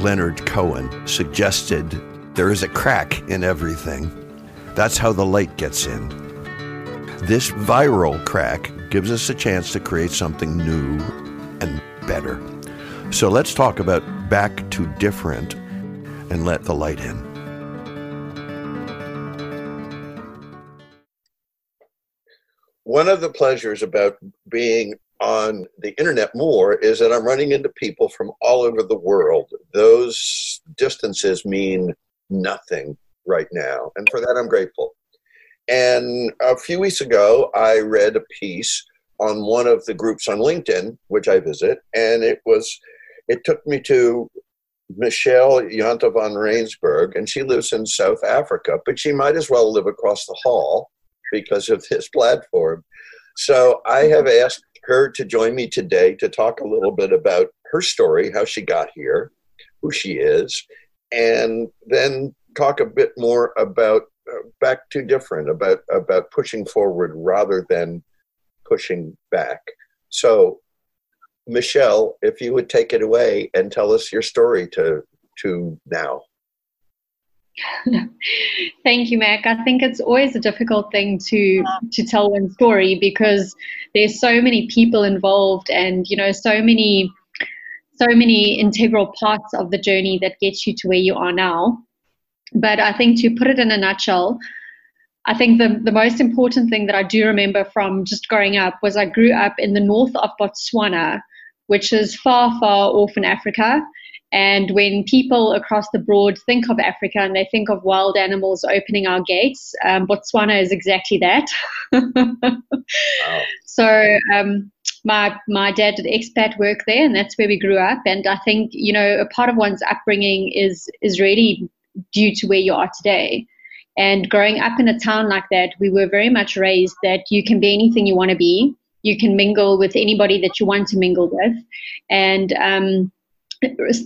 Leonard Cohen, suggested there is a crack in everything. That's how the light gets in. This viral crack gives us a chance to create something new and better. So let's talk about back to different and let the light in. One of the pleasures about being on the internet more is that I'm running into people from all over the world. Those distances mean nothing right now. And for that, I'm grateful. And a few weeks ago, I read a piece on one of the groups on LinkedIn, which I visit, and it was, it took me to Michelle Yanta van Rensburg, and she lives in South Africa, but she might as well live across the hall because of this platform. So I have asked her to join me today to talk a little bit about her story, how she got here, who she is, and then talk a bit more about uh, back to different about about pushing forward rather than pushing back. So, Michelle, if you would take it away and tell us your story to to now. Thank you, Mac. I think it's always a difficult thing to to tell one story because there's so many people involved, and you know, so many so many integral parts of the journey that gets you to where you are now. But I think to put it in a nutshell, I think the, the most important thing that I do remember from just growing up was I grew up in the north of Botswana, which is far, far off in Africa. And when people across the broad think of Africa and they think of wild animals opening our gates, um, Botswana is exactly that. wow. So um, my my dad did expat work there, and that's where we grew up. And I think you know a part of one's upbringing is is really due to where you are today. And growing up in a town like that, we were very much raised that you can be anything you want to be. You can mingle with anybody that you want to mingle with, and um,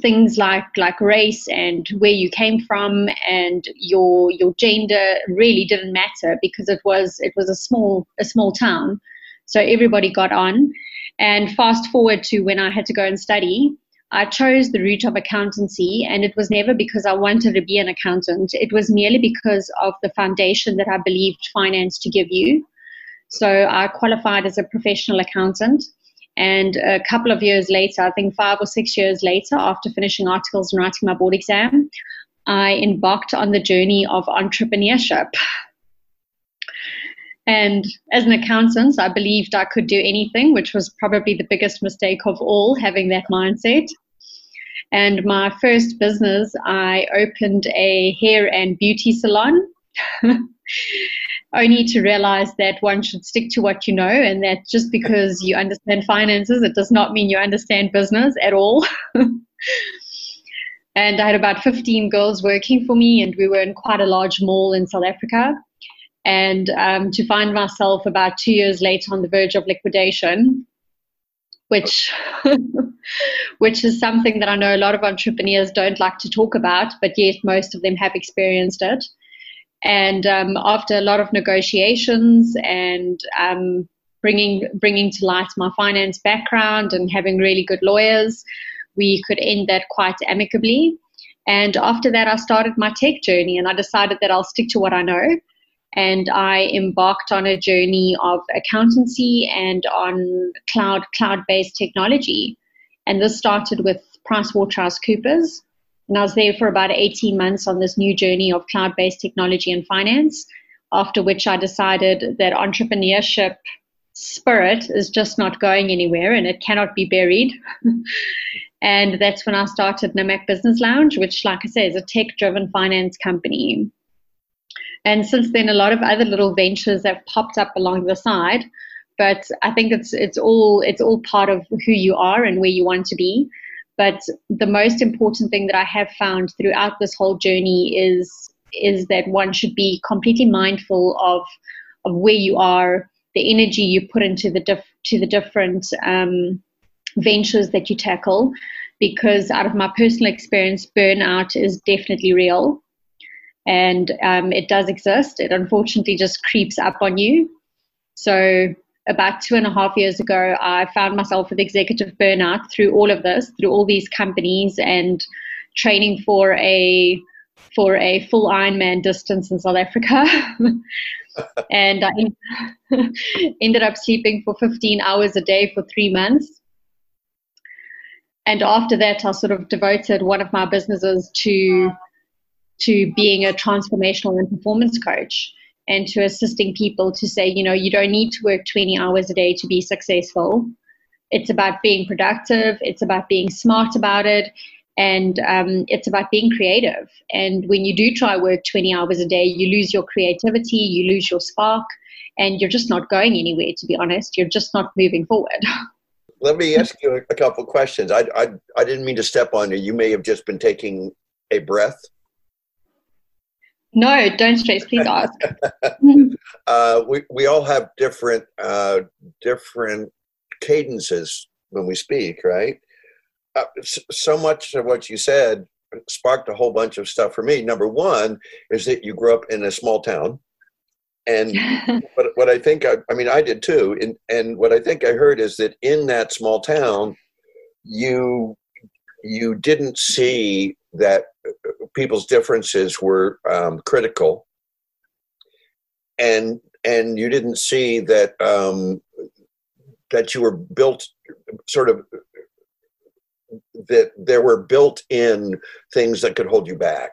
things like like race and where you came from and your your gender really didn't matter because it was it was a small a small town. So everybody got on. And fast forward to when i had to go and study i chose the route of accountancy. And it was never because i wanted to be an accountant. It was merely because of the foundation that i believed finance to give you. So i qualified as a professional accountant and a couple of years later, I think five or six years later, after finishing articles and writing my board exam, I embarked on the journey of entrepreneurship. And as an accountant, I believed I could do anything, which was probably the biggest mistake of all, having that mindset. And my first business, I opened a hair and beauty salon. only to realize that one should stick to what you know and that just because you understand finances, it does not mean you understand business at all. and I had about 15 girls working for me, and we were in quite a large mall in South Africa. And um, to find myself about two years later on the verge of liquidation, which which is something that I know a lot of entrepreneurs don't like to talk about, but yet most of them have experienced it. And um, after a lot of negotiations and um, bringing bringing to light my finance background and having really good lawyers, we could end that quite amicably. And after that, I started my tech journey, and I decided that I'll stick to what I know. And I embarked on a journey of accountancy and on cloud cloud based technology. And this started with PricewaterhouseCoopers, and I was there for about 18 months on this new journey of cloud based technology and finance, after which I decided that entrepreneurship spirit is just not going anywhere and it cannot be buried. and that's when I started Namac Business Lounge, which, like I say, is a tech driven finance company. And since then, a lot of other little ventures have popped up along the side. But I think it's it's all it's all part of who you are and where you want to be. But the most important thing that I have found throughout this whole journey is is that one should be completely mindful of of where you are, the energy you put into the diff, to the different um, ventures that you tackle. Because out of my personal experience, burnout is definitely real, and um, it does exist. It unfortunately just creeps up on you. So about two and a half years ago, I found myself with executive burnout through all of this, through all these companies and training for a for a full Ironman distance in South Africa. and I ended up sleeping for 15 hours a day for three months. And after that, I sort of devoted one of my businesses to to being a transformational and performance coach and to assisting people to say, you know, you don't need to work 20 hours a day to be successful. It's about being productive. It's about being smart about it and um, it's about being creative. And when you do try work 20 hours a day, you lose your creativity, you lose your spark, and you're just not going anywhere, to be honest. You're just not moving forward. Let me ask you a couple questions. I, I, I didn't mean to step on you. You may have just been taking a breath. No, don't stress. Please ask. uh, we, we all have different uh, different cadences when we speak, right? uh, so much of what you said sparked a whole bunch of stuff for me. Number one is that you grew up in a small town. And what, what I think, I, I mean, I did too. And, and what I think I heard is that in that small town, you you didn't see that people's differences were um, critical, and and you didn't see that um, that you were built sort of that there were built in things that could hold you back.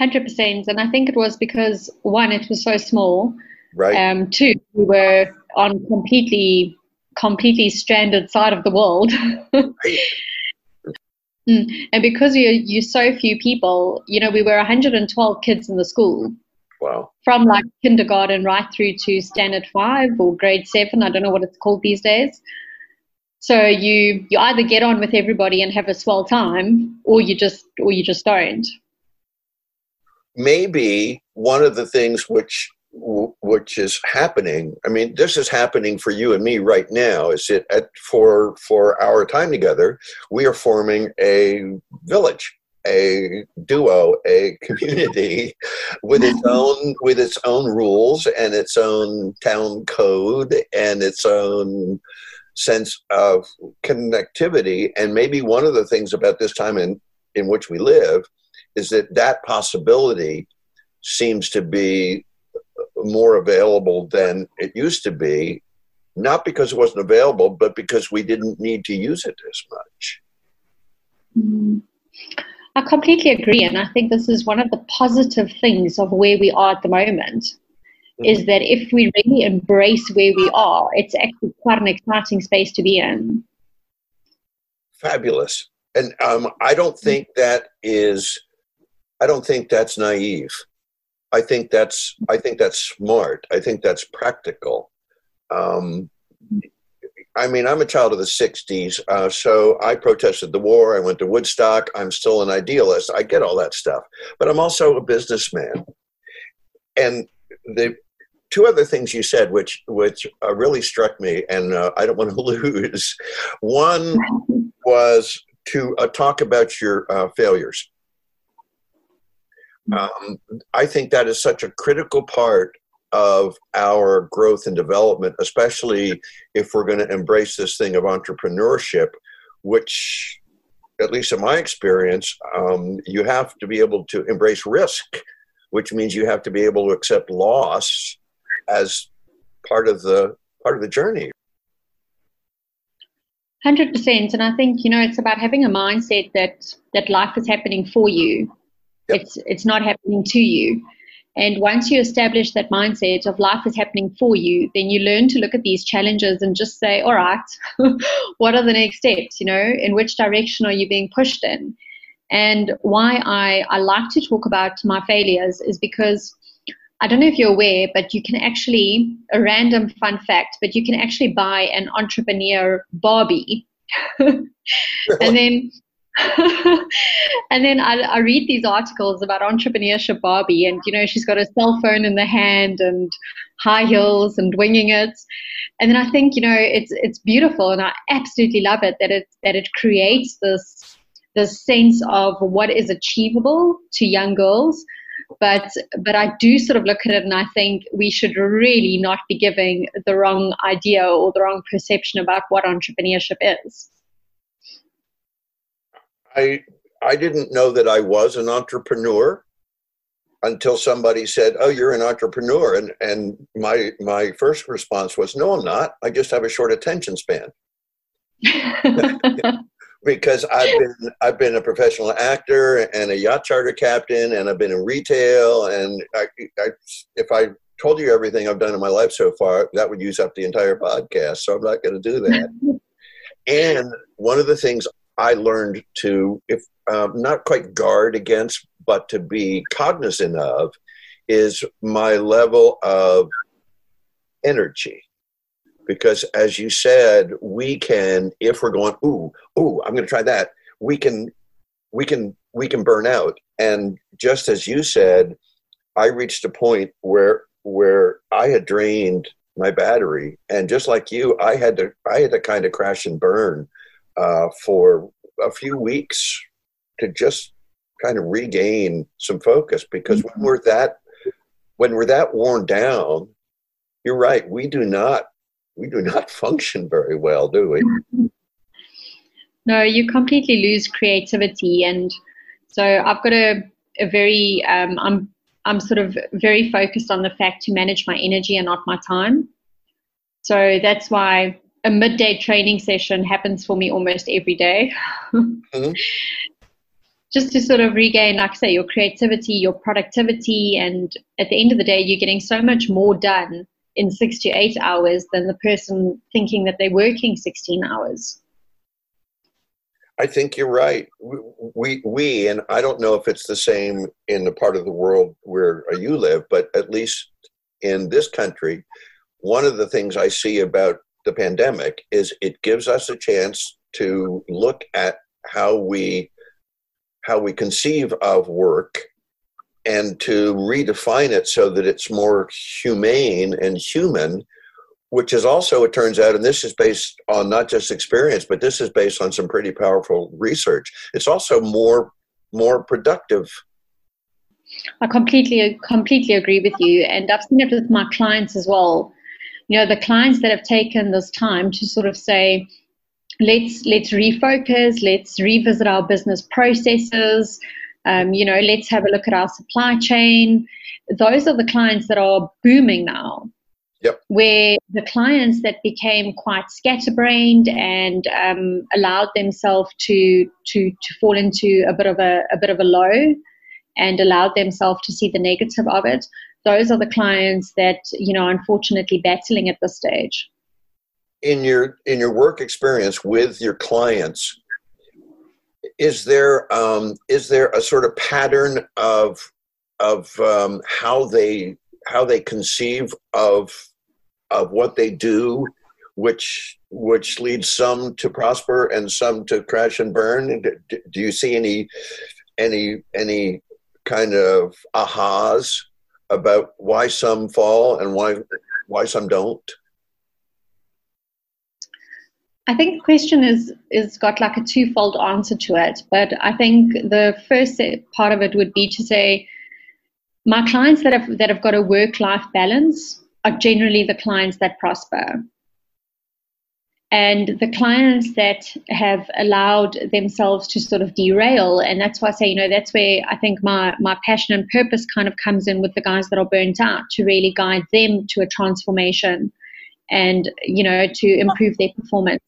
100%. And I think it was because, one, it was so small. Right. Um, two, we were on completely, completely stranded side of the world. right. Mm. And because you you so few people, you know, we were 112 kids in the school. Wow. From like kindergarten right through to standard five or grade seven. I don't know what it's called these days. So you you either get on with everybody and have a swell time, or you just or you just don't. Maybe one of the things which which is happening. I mean, this is happening for you and me right now. Is it at, for for our time together? We are forming a village, a duo, a community with its own with its own rules and its own town code and its own sense of connectivity. And maybe one of the things about this time in, in which we live is that that possibility seems to be more available than it used to be, not because it wasn't available, but because we didn't need to use it as much. Mm. I completely agree. And I think this is one of the positive things of where we are at the moment is mm-hmm. that if we really embrace where we are, it's actually quite an exciting space to be in. Fabulous. And um, I don't think that is, I don't think that's naive. I think that's, I think that's smart. I think that's practical. Um, I mean, I'm a child of the 60s, uh, so I protested the war. I went to Woodstock. I'm still an idealist. I get all that stuff. But I'm also a businessman. And the two other things you said, which which uh, really struck me, and uh, I don't want to lose. One was to uh, talk about your uh, failures. Um, I think that is such a critical part of our growth and development, especially if we're going to embrace this thing of entrepreneurship, which, at least in my experience, um, you have to be able to embrace risk, which means you have to be able to accept loss as part of the part of the journey. Hundred percent, and I think you know it's about having a mindset that that life is happening for you. Yep. It's it's not happening to you. And once you establish that mindset of life is happening for you, then you learn to look at these challenges and just say, all right, what are the next steps? You know, in which direction are you being pushed in? And why I, I like to talk about my failures is because I don't know if you're aware, but you can actually, a random fun fact, but you can actually buy an entrepreneur Barbie. and then and then I, I, read these articles about entrepreneurship Barbie, and you know she's got a cell phone in the hand and high heels and winging it. And then I think you know it's it's beautiful, and I absolutely love it that it that it creates this this sense of what is achievable to young girls, but but I do sort of look at it and I think we should really not be giving the wrong idea or the wrong perception about what entrepreneurship is. I I didn't know that I was an entrepreneur until somebody said, "Oh, you're an entrepreneur," and and my my first response was, "No, I'm not. I just have a short attention span." because I've been I've been a professional actor and a yacht charter captain, and I've been in retail, and I, I, if I told you everything I've done in my life so far, that would use up the entire podcast. So I'm not going to do that. and one of the things I learned to, if um, not quite guard against, but to be cognizant of, is my level of energy. Because as you said we can if we're going ooh ooh i'm going to try that we can we can we can burn out. And just as you said i reached a point where where i had drained my battery. And just like you i had to i had to kind of crash and burn uh, for a few weeks to just kind of regain some focus because when we're that when we're that worn down you're right we do not we do not function very well, do we? No, you completely lose creativity, and so I've got a, a very um, I'm I'm sort of very focused on the fact to manage my energy and not my time. So that's why a midday training session happens for me almost every day. mm-hmm. Just to sort of regain, like I say, your creativity, your productivity, and at the end of the day, you're getting so much more done in six to eight hours than the person thinking that they're working 16 hours. I think you're right. We, we, and I don't know if it's the same in the part of the world where you live, but at least in this country, one of the things I see about the pandemic is it gives us a chance to look at how we how we conceive of work and to redefine it so that it's more humane and human which is also it turns out and this is based on not just experience but this is based on some pretty powerful research. It's also more more productive. I completely completely agree with you and i've seen it with my clients as well you know the clients that have taken this time to sort of say let's let's refocus let's revisit our business processes um, you know, let's have a look at our supply chain. Those are the clients that are booming now. Yep. Where the clients that became quite scatterbrained and um, allowed themselves to to to fall into a bit of a, a bit of a low and allowed themselves to see the negative of it, those are the clients that you know unfortunately battling at this stage. In your in your work experience with your clients, is there um, is there a sort of pattern of of um, how they how they conceive of of what they do, which which leads some to prosper and some to crash and burn? Do, do you see any any any kind of ahas about why some fall and why why some don't? I think the question is is got like a twofold answer to it, but I think the first part of it would be to say my clients that have that have got a work life balance are generally the clients that prosper. And the clients that have allowed themselves to sort of derail, and that's why I say, you know, that's where I think my my passion and purpose kind of comes in with the guys that are burnt out to really guide them to a transformation and you know to improve their performance.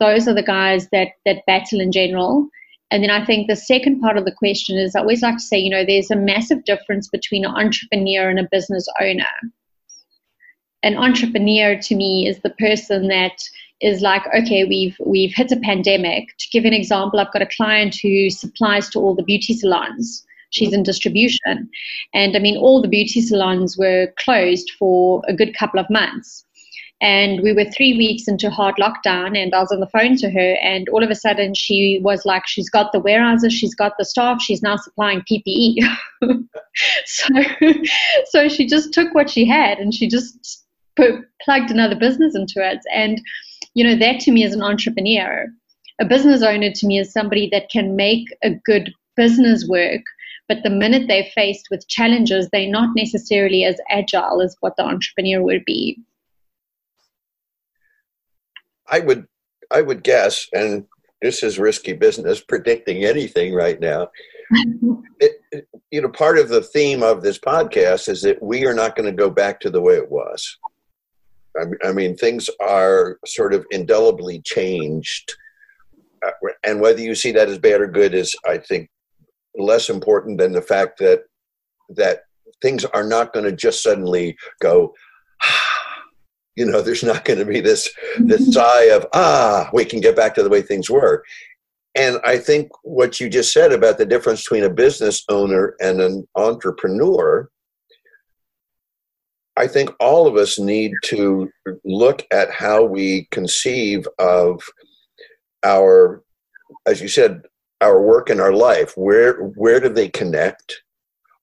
Those are the guys that that battle in general. And then i think the second part of the question is i always like to say you know there's a massive difference between an entrepreneur and a business owner an entrepreneur to me is the person that is like okay we've we've hit a pandemic. To give an example i've got a client who supplies to all the beauty salons. She's in distribution. And i mean all the beauty salons were closed for a good couple of months. And we were three weeks into hard lockdown and i was on the phone to her and all of a sudden she was like she's got the warehouses she's got the staff she's now supplying ppe so so she just took what she had and she just put, plugged another business into it and you know that to me is an entrepreneur a business owner to me is somebody that can make a good business work but the minute they're faced with challenges they're not necessarily as agile as what the entrepreneur would be I would I would guess, and this is risky business predicting anything right now. it, it, you know, part of the theme of this podcast is that we are not going to go back to the way it was. I, I mean, things are sort of indelibly changed. Uh, and whether you see that as bad or good is, I think, less important than the fact that that things are not going to just suddenly go you know there's not going to be this this mm-hmm. sigh of ah we can get back to the way things were and i think what you just said about the difference between a business owner and an entrepreneur i think all of us need to look at how we conceive of our as you said our work and our life where where do they connect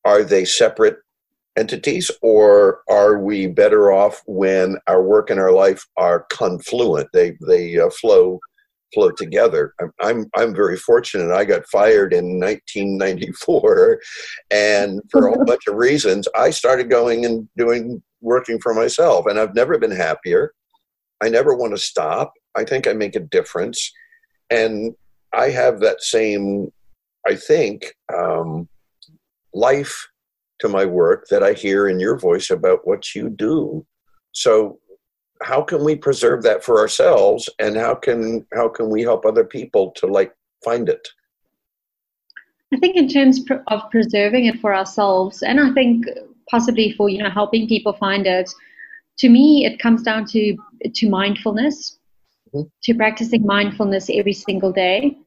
are they separate entities, or are we better off when our work and our life are confluent? They they uh, flow flow together. I'm, I'm I'm very fortunate. I got fired in 1994, and for a whole bunch of reasons, I started going and doing working for myself, and I've never been happier. I never want to stop. I think I make a difference, and I have that same, I think, um, life to my work that I hear in your voice about what you do. So how can we preserve that for ourselves and how can how can we help other people to like find it? I think in terms of preserving it for ourselves and I think possibly for you know helping people find it to me it comes down to to mindfulness mm-hmm. to practicing mindfulness every single day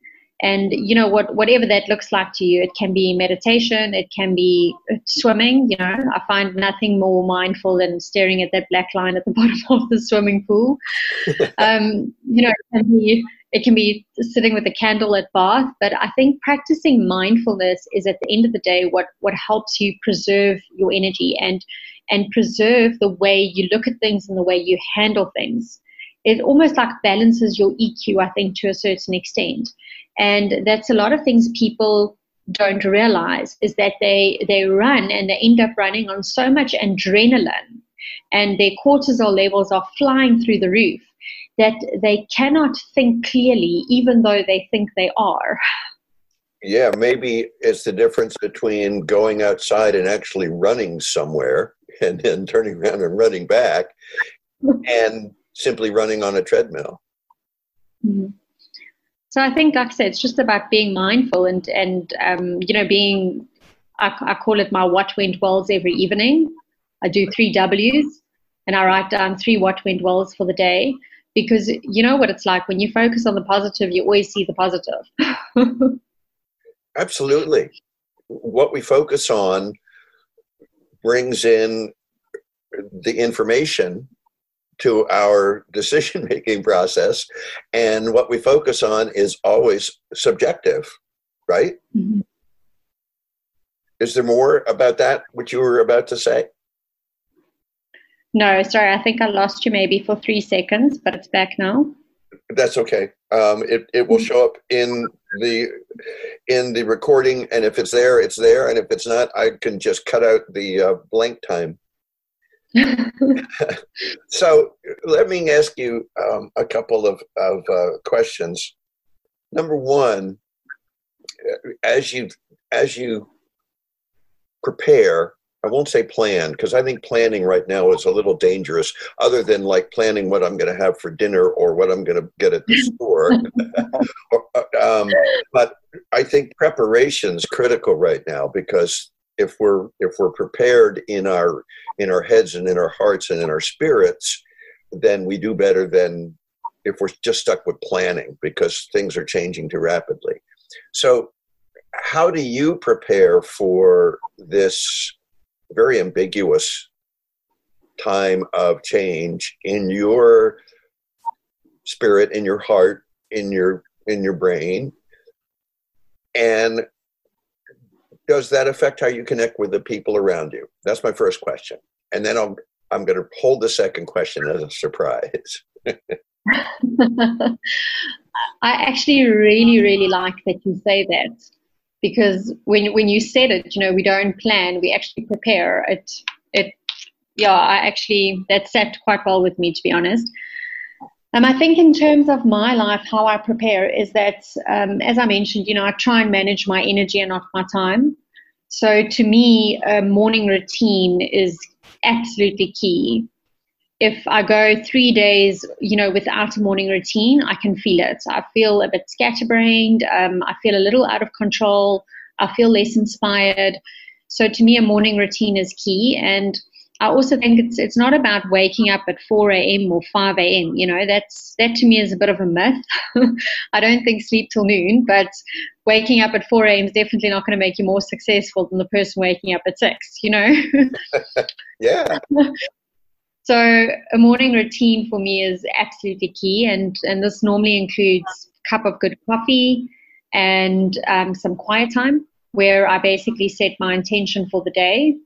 and you know what whatever that looks like to you it can be meditation it can be swimming you know. I find nothing more mindful than staring at that black line at the bottom of the swimming pool. Um, you know it can be it can be sitting with a candle at bath but i think practicing mindfulness is at the end of the day what what helps you preserve your energy and and preserve the way you look at things and the way you handle things. It almost like balances your eq i think to a certain extent and that's a lot of things people don't realize is that they they run and they end up running on so much adrenaline and their cortisol levels are flying through the roof that they cannot think clearly even though they think they are yeah maybe it's the difference between going outside and actually running somewhere and then turning around and running back and simply running on a treadmill mm-hmm. So I think, like I said, it's just about being mindful and and um, you know being. I, I call it my what went wells every evening. I do three W's and I write down three what went wells for the day because you know what it's like when you focus on the positive, you always see the positive. Absolutely. What we focus on brings in the information to our decision making process. And what we focus on is always subjective, right? Mm-hmm. Is there more about that, what you were about to say? No, sorry, I think I lost you maybe for three seconds, but it's back now. That's okay. Um, it it will show up in the in the recording, and if it's there, it's there, and if it's not, I can just cut out the uh, blank time. so let me ask you um, a couple of, of uh, questions. Number one, as you as you prepare, I won't say plan because I think planning right now is a little dangerous. Other than like planning what I'm going to have for dinner or what I'm going to get at the store, uh, um, but I think preparation is critical right now because if we're if we're prepared in our in our heads and in our hearts and in our spirits then we do better than if we're just stuck with planning because things are changing too rapidly. So how do you prepare for this very ambiguous time of change in your spirit in your heart in your in your brain? And does that affect how you connect with the people around you? That's my first question. And then I'm, I'm going to hold the second question as a surprise. I actually really, really like that you say that because when when you said it, you know, we don't plan, we actually prepare. It it yeah, I actually that sat quite well with me to be honest. Um, I think in terms of my life, how I prepare is that, um, as I mentioned, you know, I try and manage my energy and not my time. So to me, a morning routine is absolutely key. If I go three days, you know, without a morning routine, I can feel it. I feel a bit scatterbrained. Um, I feel a little out of control. I feel less inspired. So to me, a morning routine is key. And I also think it's it's not about waking up at 4 a.m. or 5 a.m. You know, that's that to me is a bit of a myth. I don't think sleep till noon, but waking up at 4 a.m. is definitely not going to make you more successful than the person waking up at six. You know. yeah. So a morning routine for me is absolutely key, and and this normally includes a cup of good coffee and um, some quiet time where I basically set my intention for the day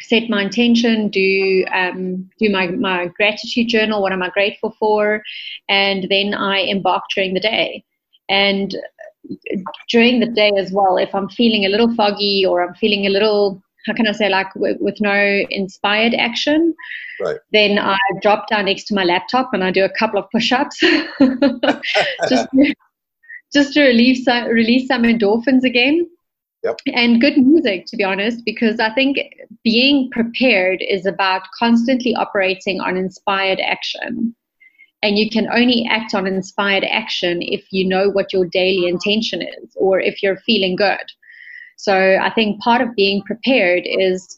set my intention, do um, do my, my gratitude journal, what am I grateful for, and then I embark during the day. And during the day as well, if I'm feeling a little foggy or I'm feeling a little, how can I say, like with, with no inspired action, right. then I drop down next to my laptop and I do a couple of push-ups, just just to release release some endorphins again. Yep. And good music, to be honest, because I think being prepared is about constantly operating on inspired action. And you can only act on inspired action if you know what your daily intention is or if you're feeling good. So I think part of being prepared is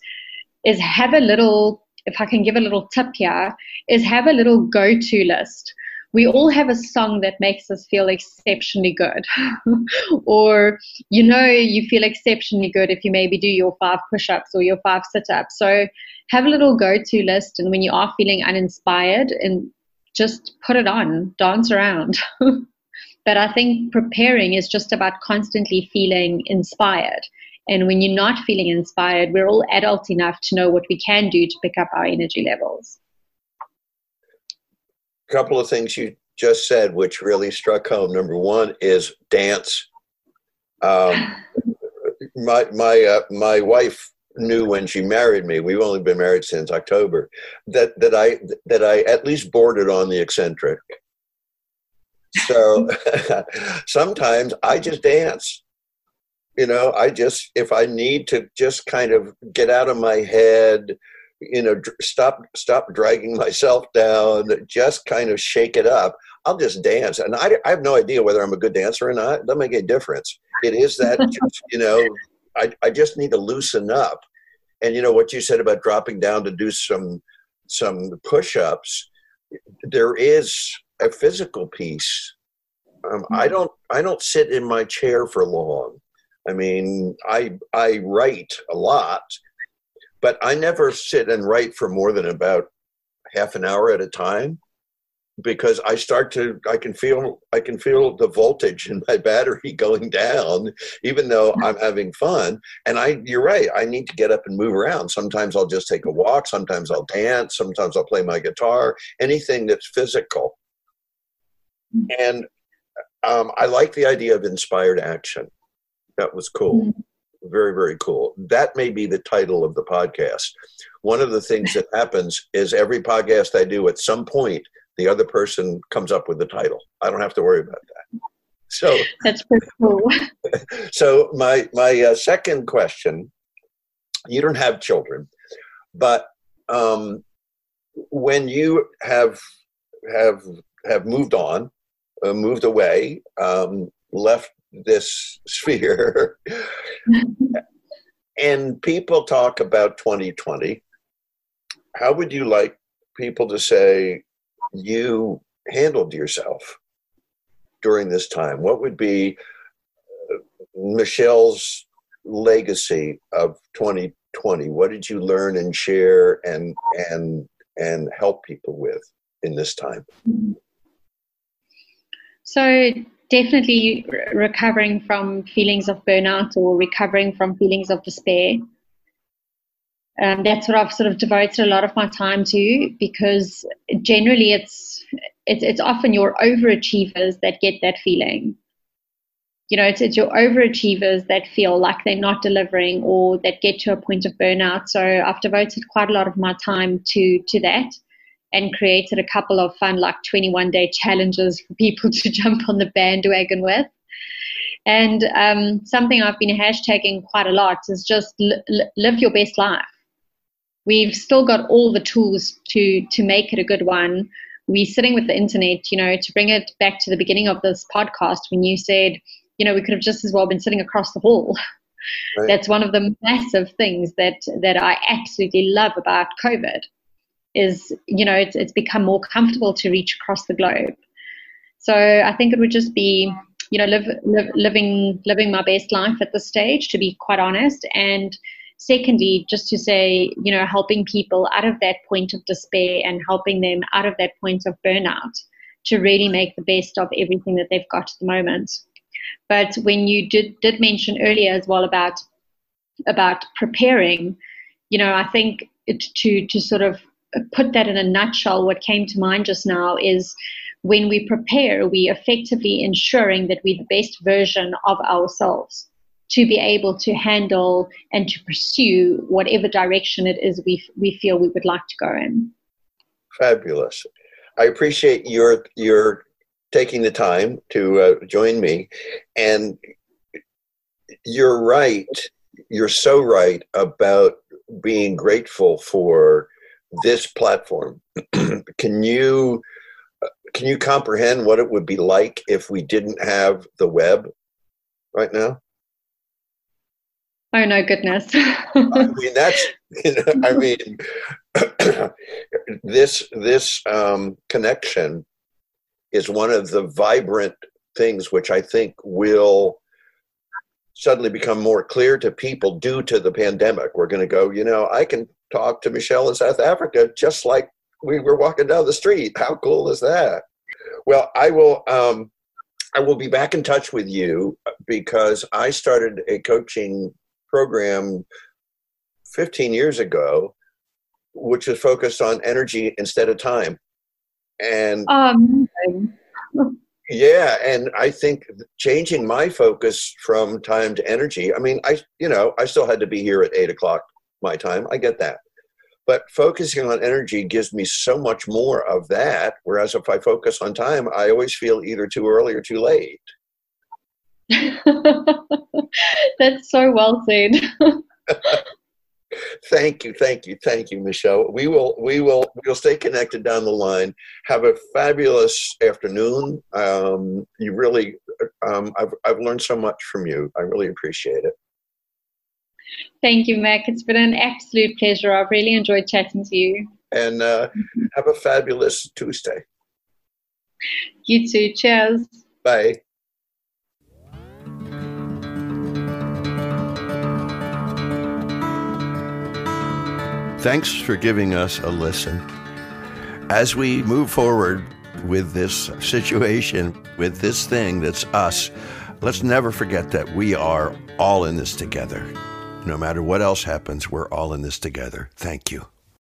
is have a little if I can give a little tip here, is have a little go-to list we all have a song that makes us feel exceptionally good. or, you know, you feel exceptionally good if you maybe do your five push ups or your five sit ups. So have a little go to list. And when you are feeling uninspired, and just put it on, dance around. but I think preparing is just about constantly feeling inspired. And when you're not feeling inspired, we're all adult enough to know what we can do to pick up our energy levels couple of things you just said, which really struck home. Number one is dance. Um, my my uh, my wife knew when she married me. We've only been married since October. That that I that I at least bordered on the eccentric. So sometimes I just dance. You know, I just if I need to just kind of get out of my head, you know stop stop dragging myself down just kind of shake it up. I'll just dance. And I, I have no idea whether i'm a good dancer or not. It doesn't make any difference. It is that just, you know I, I just need to loosen up. And you know what you said about dropping down to do some some push-ups there is a physical piece. Um, i mm-hmm. don't i don't sit in my chair for long. I mean i i write a lot but I never sit and write for more than about half an hour at a time because I start to I can feel I can feel the voltage in my battery going down even though I'm having fun. And I you're right I need to get up and move around. Sometimes I'll just take a walk sometimes I'll dance sometimes I'll play my guitar anything that's physical. And um, I like the idea of inspired action. That was cool. Mm-hmm very very cool. That may be the title of the podcast. One of the things that happens is every podcast i do at some point the other person comes up with the title. I don't have to worry about that. So that's pretty cool. so my my uh, second question you don't have children but um, when you have have have moved on uh, moved away um, left this sphere. and people talk about 2020. How would you like people to say you handled yourself during this time? What would be uh, Michelle's legacy of 2020? What did you learn and share and and and help people with in this time? So definitely recovering from feelings of burnout or recovering from feelings of despair. Um, that's what I've sort of devoted a lot of my time to because generally it's it's it's often your overachievers that get that feeling. You know, it's, it's your overachievers that feel like they're not delivering or that get to a point of burnout. So I've devoted quite a lot of my time to to that and created a couple of fun, like 21 day challenges for people to jump on the bandwagon with. And um, something I've been hashtagging quite a lot is just li- live your best life. We've still got all the tools to to make it a good one. We're sitting with the internet, you know, to bring it back to the beginning of this podcast when you said, you know, we could have just as well been sitting across the hall. Right. That's one of the massive things that that I absolutely love about COVID is, you know, it's it's become more comfortable to reach across the globe. So I think it would just be you know, live, live, living living my best life at this stage, to be quite honest. And secondly, just to say, you know, helping people out of that point of despair and helping them out of that point of burnout to really make the best of everything that they've got at the moment. But when you did did mention earlier as well about about preparing, you know, I think it, to to sort of put that in a nutshell, what came to mind just now is when we prepare, we effectively ensuring that we're the best version of ourselves to be able to handle and to pursue whatever direction it is we, we feel we would like to go in. Fabulous. I appreciate your your taking the time to uh, join me, and you're right. You're so right about being grateful for this platform. Can you can you comprehend what it would be like if we didn't have the web right now? Oh no, goodness! I mean, that's you know, I mean, this this um, connection is one of the vibrant things which I think will suddenly become more clear to people due to the pandemic. We're going to go, you know, I can talk to Michelle in South Africa just like we were walking down the street. How cool is that? Well, I will. Um, I will be back in touch with you because I started a coaching program 15 years ago, which is focused on energy instead of time. And um, yeah, and I think changing my focus from time to energy. I mean, I you know I still had to be here at eight o'clock my time. I get that, but focusing on energy gives me so much more of that. Whereas if I focus on time, I always feel either too early or too late. That's so well said. thank you, thank you, thank you, Michelle. We will, we will, we'll stay connected down the line. Have a fabulous afternoon. Um, you really, um, I've, I've learned so much from you. I really appreciate it. Thank you, Mac. It's been an absolute pleasure. I've really enjoyed chatting to you. And uh, have a fabulous Tuesday. You too. Cheers. Bye. Thanks for giving us a listen. As we move forward with this situation, with this thing that's us, let's never forget that we are all in this together. No matter what else happens, we're all in this together. Thank you.